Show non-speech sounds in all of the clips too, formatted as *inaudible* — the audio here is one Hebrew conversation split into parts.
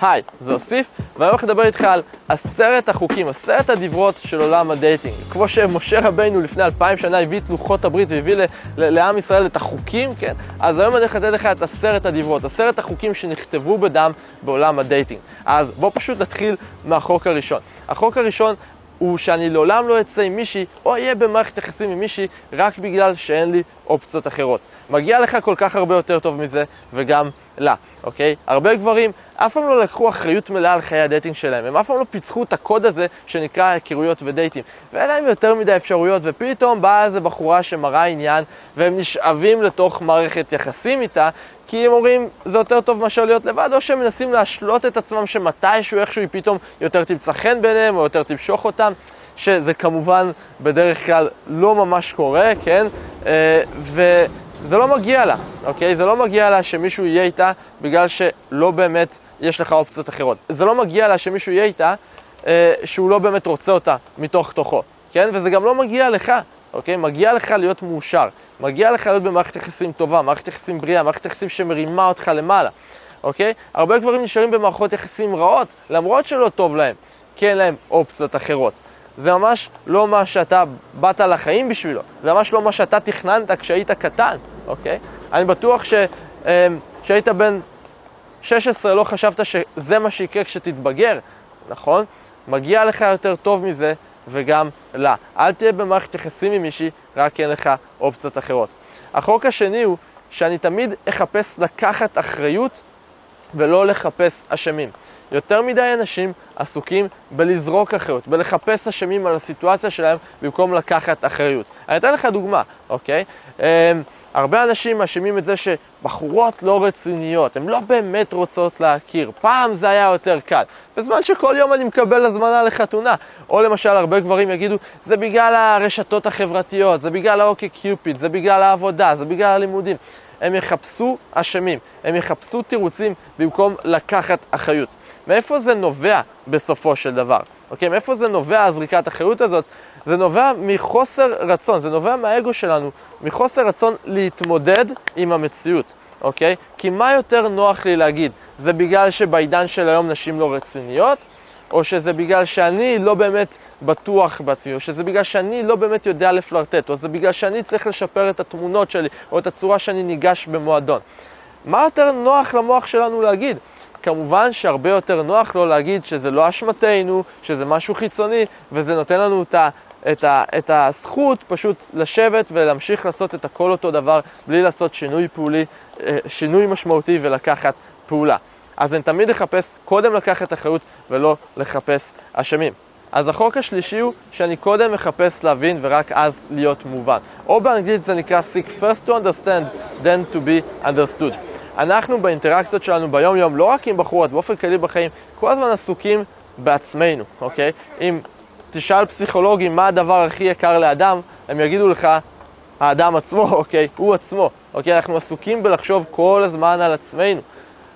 היי, זה אוסיף, ואני הולך לדבר איתך על עשרת החוקים, עשרת הדברות של עולם ה dating. כמו שמשה רבינו לפני אלפיים שנה הביא את לוחות הברית והביא ל- ל- לעם ישראל את החוקים, כן? אז היום אני לתת לך את עשרת הדברות, עשרת החוקים שנכתבו בדם בעולם ה dating. אז בוא פשוט נתחיל מהחוק הראשון. החוק הראשון הוא שאני לעולם לא אצא עם מישהי, או אהיה במערכת יחסים עם מישהי, רק בגלל שאין לי אופציות אחרות. מגיע לך כל כך הרבה יותר טוב מזה, וגם לה, אוקיי? הרבה גברים אף פעם לא לקחו אחריות מלאה על חיי ה dating שלהם, הם אף פעם לא פיצחו את הקוד הזה שנקרא היכרויות ודייטים. ואין להם יותר מדי אפשרויות, ופתאום באה איזה בחורה שמראה עניין, והם נשאבים לתוך מערכת יחסים איתה, כי הם אומרים, זה יותר טוב מאשר להיות לבד, או שהם מנסים להשלות את עצמם שמתישהו, איכשהו היא פתאום יותר תמצא חן בעיניהם, או יותר תמשוך אותם. שזה כמובן בדרך כלל לא ממש קורה, כן? אה, וזה לא מגיע לה, אוקיי? זה לא מגיע לה שמישהו יהיה איתה בגלל שלא באמת יש לך אופציות אחרות. זה לא מגיע לה שמישהו יהיה איתה אה, שהוא לא באמת רוצה אותה מתוך תוכו, כן? וזה גם לא מגיע לך, אוקיי? מגיע לך להיות מאושר. מגיע לך להיות במערכת יחסים טובה, מערכת יחסים בריאה, מערכת יחסים שמרימה אותך למעלה, אוקיי? הרבה גברים נשארים במערכות יחסים רעות, למרות שלא טוב להם, כי אין להם אופציות אחרות. זה ממש לא מה שאתה באת לחיים בשבילו, זה ממש לא מה שאתה תכננת כשהיית קטן, אוקיי? אני בטוח שכשהיית בן 16 לא חשבת שזה מה שיקרה כשתתבגר, נכון? מגיע לך יותר טוב מזה וגם לה. אל תהיה במערכת יחסים עם מישהי, רק אין לך אופציות אחרות. החוק השני הוא שאני תמיד אחפש לקחת אחריות ולא לחפש אשמים. יותר מדי אנשים עסוקים בלזרוק אחריות, בלחפש אשמים על הסיטואציה שלהם במקום לקחת אחריות. אני אתן לך דוגמה, אוקיי? הרבה אנשים מאשימים את זה שבחורות לא רציניות, הן לא באמת רוצות להכיר. פעם זה היה יותר קל, בזמן שכל יום אני מקבל הזמנה לחתונה. או למשל, הרבה גברים יגידו, זה בגלל הרשתות החברתיות, זה בגלל האוקי קיופיד, זה בגלל העבודה, זה בגלל הלימודים. הם יחפשו אשמים, הם יחפשו תירוצים במקום לקחת אחריות. מאיפה זה נובע בסופו של דבר? אוקיי? מאיפה זה נובע הזריקת האחריות הזאת? זה נובע מחוסר רצון, זה נובע מהאגו שלנו, מחוסר רצון להתמודד עם המציאות, אוקיי? כי מה יותר נוח לי להגיד? זה בגלל שבעידן של היום נשים לא רציניות? או שזה בגלל שאני לא באמת בטוח בעצמי, או שזה בגלל שאני לא באמת יודע לפלרטט, או זה בגלל שאני צריך לשפר את התמונות שלי, או את הצורה שאני ניגש במועדון. מה יותר נוח למוח שלנו להגיד? כמובן שהרבה יותר נוח לו להגיד שזה לא אשמתנו, שזה משהו חיצוני, וזה נותן לנו את, את, ה, את הזכות פשוט לשבת ולהמשיך לעשות את הכל אותו דבר, בלי לעשות שינוי פעולי, אה, שינוי משמעותי ולקחת פעולה. אז אני תמיד אחפש קודם לקחת אחריות ולא לחפש אשמים. אז החוק השלישי הוא שאני קודם מחפש להבין ורק אז להיות מובן. או באנגלית זה נקרא seek first to understand, then to be understood. אנחנו באינטראקציות שלנו ביום-יום, לא רק עם בחורות, באופן כללי בחיים, כל הזמן עסוקים בעצמנו, אוקיי? אם תשאל פסיכולוגים מה הדבר הכי יקר לאדם, הם יגידו לך, האדם עצמו, *laughs* אוקיי? הוא עצמו, אוקיי? אנחנו עסוקים בלחשוב כל הזמן על עצמנו.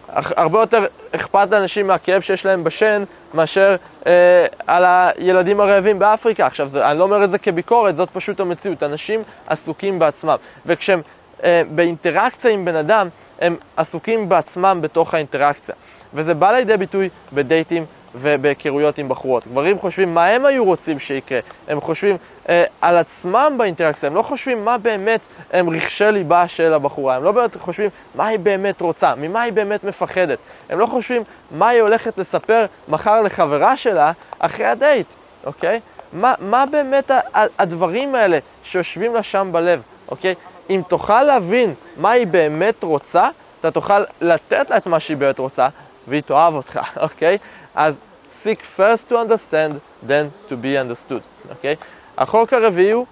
הרבה יותר אכפת לאנשים מהכאב שיש להם בשן מאשר אה, על הילדים הרעבים באפריקה. עכשיו, זה, אני לא אומר את זה כביקורת, זאת פשוט המציאות. אנשים עסוקים בעצמם. וכשהם אה, באינטראקציה עם בן אדם, הם עסוקים בעצמם בתוך האינטראקציה. וזה בא לידי ביטוי בדייטים ובהיכרויות עם בחורות. גברים חושבים מה הם היו רוצים שיקרה, הם חושבים אה, על עצמם באינטראקציה, הם לא חושבים מה באמת הם רכשי ליבה של הבחורה, הם לא באמת חושבים מה היא באמת רוצה, ממה היא באמת מפחדת, הם לא חושבים מה היא הולכת לספר מחר לחברה שלה אחרי הדייט, אוקיי? מה, מה באמת הדברים האלה שיושבים לה שם בלב, אוקיי? אם תוכל להבין מה היא באמת רוצה, אתה תוכל לתת לה את מה שהיא באמת רוצה, והיא תאהב אותך, *laughs* אוקיי? אז seek first to understand, then to be understood, אוקיי? החוק הרביעי הוא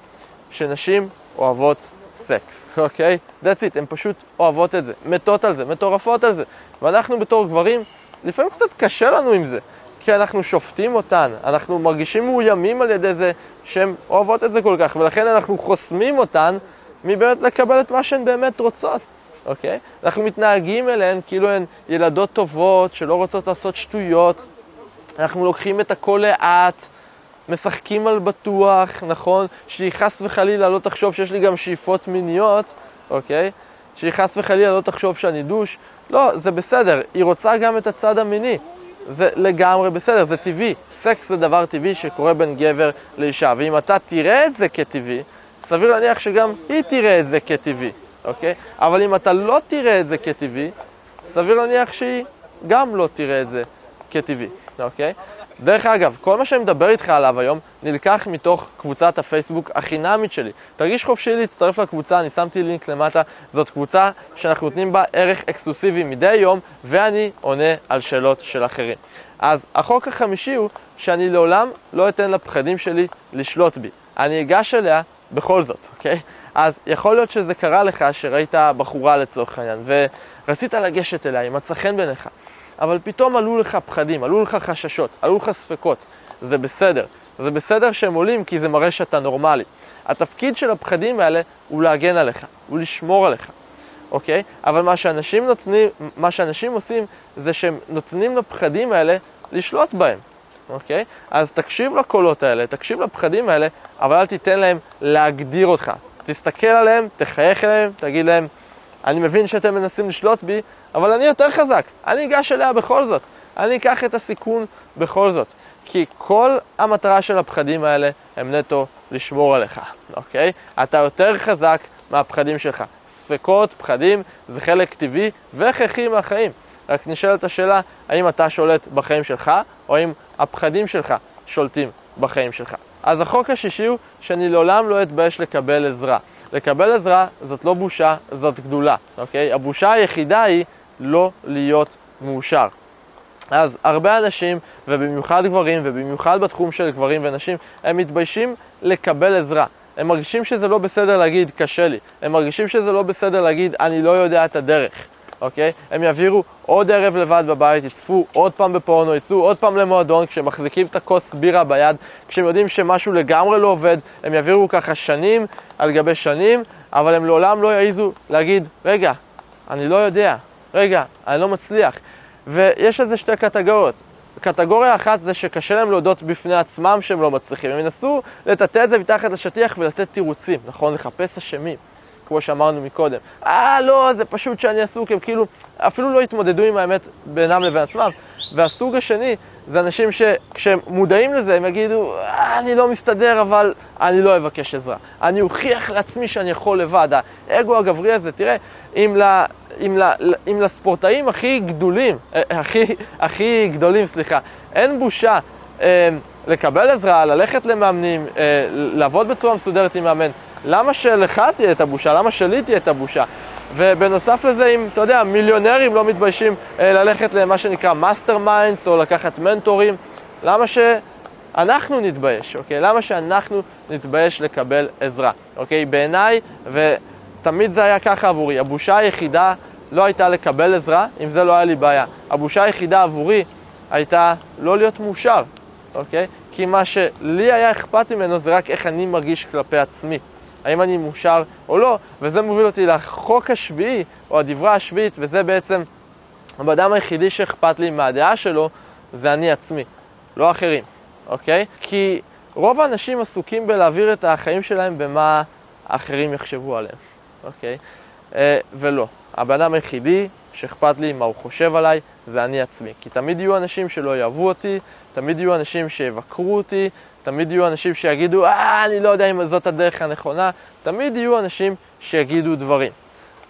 שנשים אוהבות סקס, אוקיי? That's it, הן פשוט אוהבות את זה, מתות על זה, מטורפות על זה. ואנחנו בתור גברים, לפעמים קצת קשה לנו עם זה, כי אנחנו שופטים אותן, אנחנו מרגישים מאוימים על ידי זה שהן אוהבות את זה כל כך, ולכן אנחנו חוסמים אותן מבאמת לקבל את מה שהן באמת רוצות. אוקיי? אנחנו מתנהגים אליהן כאילו הן ילדות טובות שלא רוצות לעשות שטויות. אנחנו לוקחים את הכל לאט, משחקים על בטוח, נכון? שהיא חס וחלילה לא תחשוב שיש לי גם שאיפות מיניות, אוקיי? שהיא חס וחלילה לא תחשוב שאני דוש. לא, זה בסדר, היא רוצה גם את הצד המיני. זה לגמרי בסדר, זה טבעי. סקס זה דבר טבעי שקורה בין גבר לאישה, ואם אתה תראה את זה כטבעי, סביר להניח שגם היא תראה את זה כטבעי, אוקיי? אבל אם אתה לא תראה את זה כטבעי, סביר להניח שהיא גם לא תראה את זה כטבעי, אוקיי? דרך אגב, כל מה שאני מדבר איתך עליו היום נלקח מתוך קבוצת הפייסבוק החינמית שלי. תרגיש חופשי להצטרף לקבוצה, אני שמתי לינק למטה. זאת קבוצה שאנחנו נותנים בה ערך אקסקלוסיבי מדי יום, ואני עונה על שאלות של אחרים. אז החוק החמישי הוא שאני לעולם לא אתן לפחדים שלי לשלוט בי. אני אגש אליה בכל זאת, אוקיי? אז יכול להיות שזה קרה לך שראית בחורה לצורך העניין, ורצית לגשת אליה, היא מצא חן בעיניך. אבל פתאום עלו לך פחדים, עלו לך חששות, עלו לך ספקות. זה בסדר. זה בסדר שהם עולים כי זה מראה שאתה נורמלי. התפקיד של הפחדים האלה הוא להגן עליך, הוא לשמור עליך, אוקיי? אבל מה שאנשים, נותנים, מה שאנשים עושים זה שהם נותנים לפחדים האלה לשלוט בהם, אוקיי? אז תקשיב לקולות האלה, תקשיב לפחדים האלה, אבל אל תיתן להם להגדיר אותך. תסתכל עליהם, תחייך אליהם, תגיד להם, אני מבין שאתם מנסים לשלוט בי, אבל אני יותר חזק, אני אגש אליה בכל זאת, אני אקח את הסיכון בכל זאת. כי כל המטרה של הפחדים האלה הם נטו לשמור עליך, אוקיי? אתה יותר חזק מהפחדים שלך. ספקות, פחדים, זה חלק טבעי והכרחי מהחיים. רק נשאלת השאלה, האם אתה שולט בחיים שלך, או האם הפחדים שלך שולטים בחיים שלך. אז החוק השישי הוא שאני לעולם לא אתבייש לקבל עזרה. לקבל עזרה זאת לא בושה, זאת גדולה, אוקיי? הבושה היחידה היא לא להיות מאושר. אז הרבה אנשים, ובמיוחד גברים, ובמיוחד בתחום של גברים ונשים, הם מתביישים לקבל עזרה. הם מרגישים שזה לא בסדר להגיד קשה לי, הם מרגישים שזה לא בסדר להגיד אני לא יודע את הדרך, אוקיי? הם יעבירו עוד ערב לבד בבית, יצפו עוד פעם בפורנו, יצאו עוד פעם למועדון, כשהם מחזיקים את הכוס בירה ביד, כשהם יודעים שמשהו לגמרי לא עובד, הם יעבירו ככה שנים על גבי שנים, אבל הם לעולם לא יעיזו להגיד, רגע, אני לא יודע, רגע, אני לא מצליח. ויש לזה שתי קטגוריות. קטגוריה אחת זה שקשה להם להודות בפני עצמם שהם לא מצליחים. הם ינסו לטאטא את זה מתחת לשטיח ולתת תירוצים, נכון? לחפש אשמים, כמו שאמרנו מקודם. אה, לא, זה פשוט שאני עסוק, הם כאילו אפילו לא התמודדו עם האמת בינם לבין עצמם. והסוג השני זה אנשים שכשהם מודעים לזה, הם יגידו, אה, אני לא מסתדר, אבל אני לא אבקש עזרה. אני אוכיח לעצמי שאני יכול לבד. האגו הגברי הזה, תראה, אם, ל, אם, ל, אם לספורטאים הכי גדולים, אה, הכי, הכי גדולים, סליחה, אין בושה אה, לקבל עזרה, ללכת למאמנים, אה, לעבוד בצורה מסודרת עם מאמן, למה שלך תהיה את הבושה? למה שלי תהיה את הבושה? ובנוסף לזה, אם, אתה יודע, מיליונרים לא מתביישים אה, ללכת למה שנקרא masterminds או לקחת מנטורים, למה שאנחנו נתבייש, אוקיי? למה שאנחנו נתבייש לקבל עזרה, אוקיי? בעיניי, ותמיד זה היה ככה עבורי, הבושה היחידה לא הייתה לקבל עזרה, אם זה לא היה לי בעיה. הבושה היחידה עבורי הייתה לא להיות מאושר, אוקיי? כי מה שלי היה אכפת ממנו זה רק איך אני מרגיש כלפי עצמי. האם אני מאושר או לא, וזה מוביל אותי לחוק השביעי, או הדברה השביעית, וזה בעצם הבן היחידי שאכפת לי מהדעה שלו, זה אני עצמי, לא אחרים, אוקיי? כי רוב האנשים עסוקים בלהעביר את החיים שלהם במה האחרים יחשבו עליהם, אוקיי? אה, ולא. הבן אדם היחידי שאכפת לי מה הוא חושב עליי, זה אני עצמי. כי תמיד יהיו אנשים שלא יאהבו אותי, תמיד יהיו אנשים שיבקרו אותי, תמיד יהיו אנשים שיגידו, אה, אני לא יודע אם זאת הדרך הנכונה, תמיד יהיו אנשים שיגידו דברים,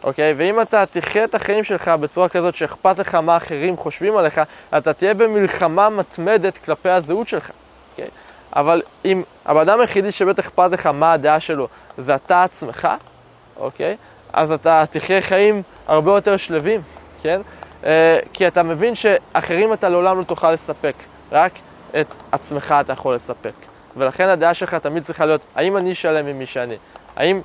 אוקיי? ואם אתה תחיה את החיים שלך בצורה כזאת שאכפת לך מה אחרים חושבים עליך, אתה תהיה במלחמה מתמדת כלפי הזהות שלך, אוקיי? אבל אם הבן אדם היחידי שבטח אכפת לך מה הדעה שלו זה אתה עצמך, אוקיי? אז אתה תחיה חיים הרבה יותר שלווים, כן? אה, כי אתה מבין שאחרים אתה לעולם לא תוכל לספק, רק את עצמך אתה יכול לספק. ולכן הדעה שלך תמיד צריכה להיות, האם אני שלם עם מי שאני? האם,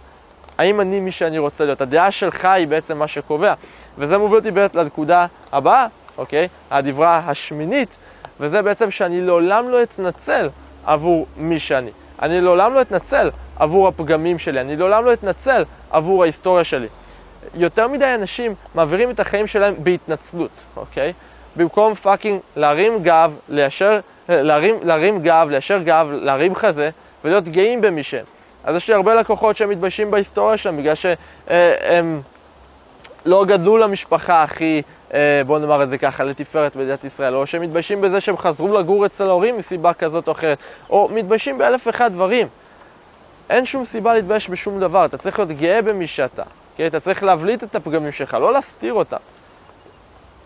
האם אני מי שאני רוצה להיות? הדעה שלך היא בעצם מה שקובע. וזה מוביל אותי באמת לנקודה הבאה, אוקיי? הדברה השמינית, וזה בעצם שאני לעולם לא אתנצל עבור מי שאני. אני לעולם לא אתנצל עבור הפגמים שלי, אני לעולם לא אתנצל עבור ההיסטוריה שלי. יותר מדי אנשים מעבירים את החיים שלהם בהתנצלות, אוקיי? במקום fucking להרים גב, ליישר להרים, להרים גב, ליישר גב, להרים חזה ולהיות גאים במי שהם. אז יש לי הרבה לקוחות שהם מתביישים בהיסטוריה שלהם בגלל שהם לא גדלו למשפחה הכי, אה, בואו נאמר את זה ככה, לתפארת מדינת ישראל, או שהם מתביישים בזה שהם חזרו לגור אצל ההורים מסיבה כזאת או אחרת, או מתביישים באלף ואחד דברים. אין שום סיבה להתבייש בשום דבר, אתה צריך להיות גאה במי שאתה. כן? אתה צריך להבליט את הפגמים שלך, לא להסתיר אותם.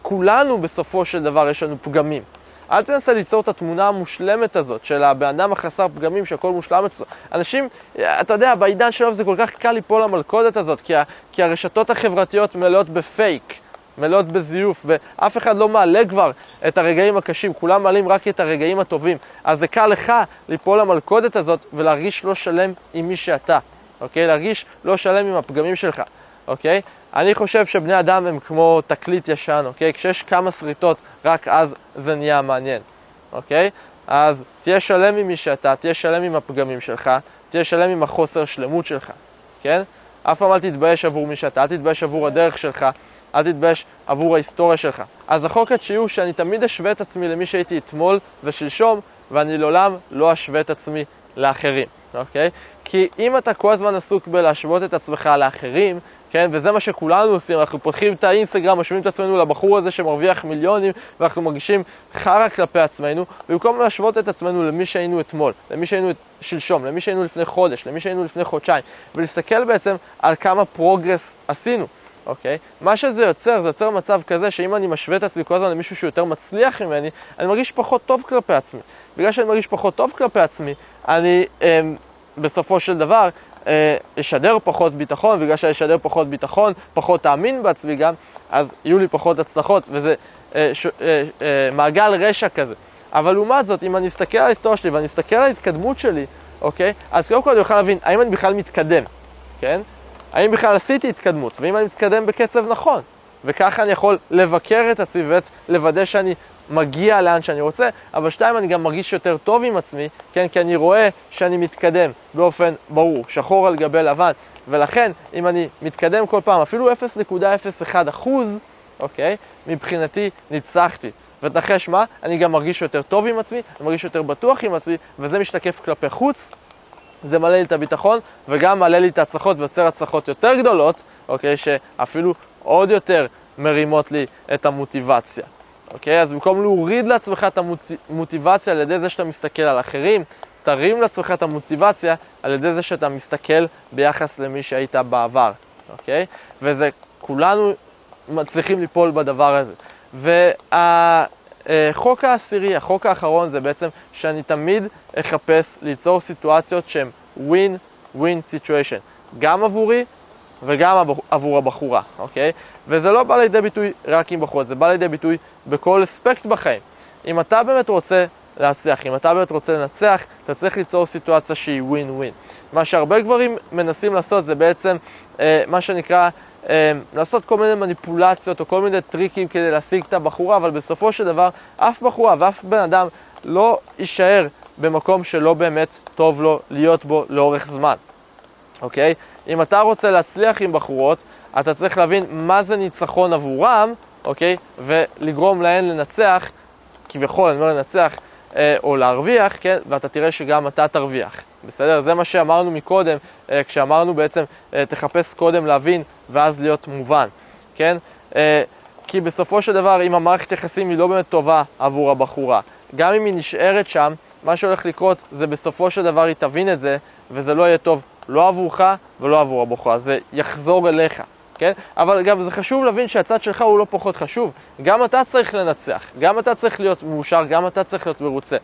כולנו בסופו של דבר יש לנו פגמים. אל תנסה ליצור את התמונה המושלמת הזאת של הבן אדם החסר פגמים שהכל מושלם אצלו. אנשים, אתה יודע, בעידן שלו זה כל כך קל ליפול למלכודת הזאת, כי, ה, כי הרשתות החברתיות מלאות בפייק, מלאות בזיוף, ואף אחד לא מעלה כבר את הרגעים הקשים, כולם מעלים רק את הרגעים הטובים. אז זה קל לך ליפול למלכודת הזאת ולהרגיש לא שלם עם מי שאתה, אוקיי? להרגיש לא שלם עם הפגמים שלך. אוקיי? אני חושב שבני אדם הם כמו תקליט ישן, אוקיי? כשיש כמה שריטות, רק אז זה נהיה מעניין, אוקיי? אז תהיה שלם עם מי שאתה, תהיה שלם עם הפגמים שלך, תהיה שלם עם החוסר שלמות שלך, כן? אף פעם אל תתבייש עבור מי שאתה, אל תתבייש עבור הדרך שלך, אל תתבייש עבור ההיסטוריה שלך. אז החוק התשיעי הוא שאני תמיד אשווה את עצמי למי שהייתי אתמול ושלשום, ואני לעולם לא אשווה את עצמי לאחרים, אוקיי? כי אם אתה כל הזמן עסוק בלהשוות את עצמך לאחרים, כן? וזה מה שכולנו עושים, אנחנו פותחים את האינסטגרם, משווים את עצמנו לבחור הזה שמרוויח מיליונים, ואנחנו מרגישים חרא כלפי עצמנו, במקום להשוות את עצמנו למי שהיינו אתמול, למי שהיינו שלשום, למי שהיינו לפני חודש, למי שהיינו לפני חודשיים, ולהסתכל בעצם על כמה progress עשינו. אוקיי? מה שזה יוצר, זה יוצר מצב כזה שאם אני משווה את עצמי כל הזמן למישהו שיותר מצליח ממני, אני מרגיש פחות טוב כלפי עצמי. בגלל שאני מרגיש פחות טוב כלפי עצמי, אני אה, בסופו של דבר אה, אשדר פחות ביטחון, בגלל שאני אשדר פחות ביטחון, פחות תאמין בעצמי גם, אז יהיו לי פחות הצלחות, וזה אה, ש, אה, אה, מעגל רשע כזה. אבל לעומת זאת, אם אני אסתכל על ההיסטוריה שלי ואני אסתכל על ההתקדמות שלי, אוקיי? אז קודם כל אני אוכל להבין, האם אני בכלל מתקדם, כן? האם בכלל עשיתי התקדמות, ואם אני מתקדם בקצב נכון. וככה אני יכול לבקר את עצמי ולוודא שאני מגיע לאן שאני רוצה, אבל שתיים, אני גם מרגיש יותר טוב עם עצמי, כן, כי אני רואה שאני מתקדם באופן ברור, שחור על גבי לבן, ולכן, אם אני מתקדם כל פעם, אפילו 0.01 אחוז, אוקיי, מבחינתי ניצחתי. ותנחש מה? אני גם מרגיש יותר טוב עם עצמי, אני מרגיש יותר בטוח עם עצמי, וזה משתקף כלפי חוץ. זה מעלה לי את הביטחון, וגם מעלה לי את ההצלחות ויוצר הצלחות יותר גדולות, אוקיי, שאפילו עוד יותר מרימות לי את המוטיבציה. אוקיי? אז במקום להוריד לעצמך את המוטיבציה על ידי זה שאתה מסתכל על אחרים, תרים לעצמך את המוטיבציה על ידי זה שאתה מסתכל ביחס למי שהיית בעבר, אוקיי? וזה, כולנו מצליחים ליפול בדבר הזה. והחוק העשירי, החוק האחרון, זה בעצם שאני תמיד אחפש ליצור סיטואציות שהן win-win situation, גם עבורי וגם עבור הבחורה, אוקיי? וזה לא בא לידי ביטוי רק עם בחורות, זה בא לידי ביטוי בכל אספקט בחיים. אם אתה באמת רוצה להצליח, אם אתה באמת רוצה לנצח, אתה צריך ליצור סיטואציה שהיא ווין ווין. מה שהרבה גברים מנסים לעשות זה בעצם אה, מה שנקרא אה, לעשות כל מיני מניפולציות או כל מיני טריקים כדי להשיג את הבחורה, אבל בסופו של דבר אף בחורה ואף בן אדם לא יישאר במקום שלא באמת טוב לו להיות בו לאורך זמן. אוקיי? אם אתה רוצה להצליח עם בחורות, אתה צריך להבין מה זה ניצחון עבורם, אוקיי? ולגרום להן לנצח, כביכול, אני אומר לנצח, אה, או להרוויח, כן? ואתה תראה שגם אתה תרוויח. בסדר? זה מה שאמרנו מקודם, אה, כשאמרנו בעצם, אה, תחפש קודם להבין ואז להיות מובן, כן? אה, כי בסופו של דבר, אם המערכת יחסים היא לא באמת טובה עבור הבחורה, גם אם היא נשארת שם, מה שהולך לקרות זה בסופו של דבר היא תבין את זה, וזה לא יהיה טוב לא עבורך ולא עבור הבחורה, זה יחזור אליך, כן? אבל גם זה חשוב להבין שהצד שלך הוא לא פחות חשוב. גם אתה צריך לנצח, גם אתה צריך להיות מאושר, גם אתה צריך להיות מרוצה.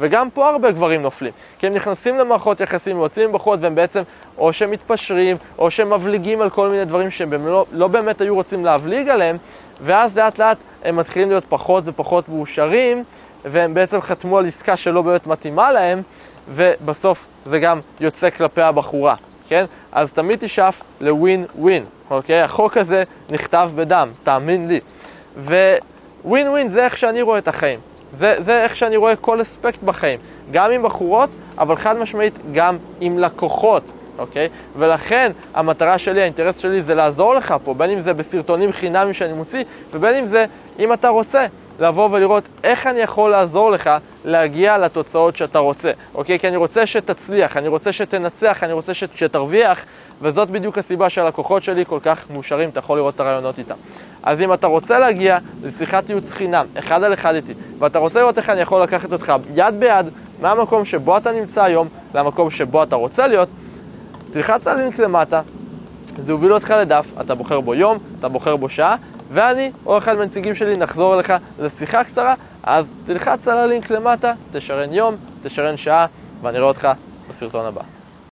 וגם פה הרבה גברים נופלים, כי הם נכנסים למערכות יחסים, יוצאים עם בחורות והם בעצם או שהם מתפשרים, או שהם מבליגים על כל מיני דברים שהם לא, לא באמת היו רוצים להבליג עליהם, ואז לאט לאט הם מתחילים להיות פחות ופחות מאושרים, והם בעצם חתמו על עסקה שלא באמת מתאימה להם, ובסוף זה גם יוצא כלפי הבחורה, כן? אז תמיד תשאף לווין ווין, אוקיי? החוק הזה נכתב בדם, תאמין לי. וווין ווין זה איך שאני רואה את החיים. זה, זה איך שאני רואה כל אספקט בחיים. גם עם בחורות, אבל חד משמעית גם עם לקוחות. אוקיי? ולכן המטרה שלי, האינטרס שלי זה לעזור לך פה, בין אם זה בסרטונים חינמים שאני מוציא, ובין אם זה, אם אתה רוצה, לבוא ולראות איך אני יכול לעזור לך להגיע לתוצאות שאתה רוצה, אוקיי? כי אני רוצה שתצליח, אני רוצה שתנצח, אני רוצה שתרוויח, וזאת בדיוק הסיבה שהלקוחות שלי כל כך מאושרים, אתה יכול לראות את הרעיונות איתם. אז אם אתה רוצה להגיע לשיחת ייעוץ חינם, אחד על אחד איתי, ואתה רוצה לראות איך אני יכול לקחת אותך יד ביד מהמקום שבו אתה נמצא היום למקום שבו אתה רוצה להיות, תלחץ על לינק למטה, זה יוביל אותך לדף, אתה בוחר בו יום, אתה בוחר בו שעה, ואני או אחד מהנציגים שלי נחזור אליך לשיחה קצרה, אז תלחץ על הלינק למטה, תשרן יום, תשרן שעה, ואני רואה אותך בסרטון הבא.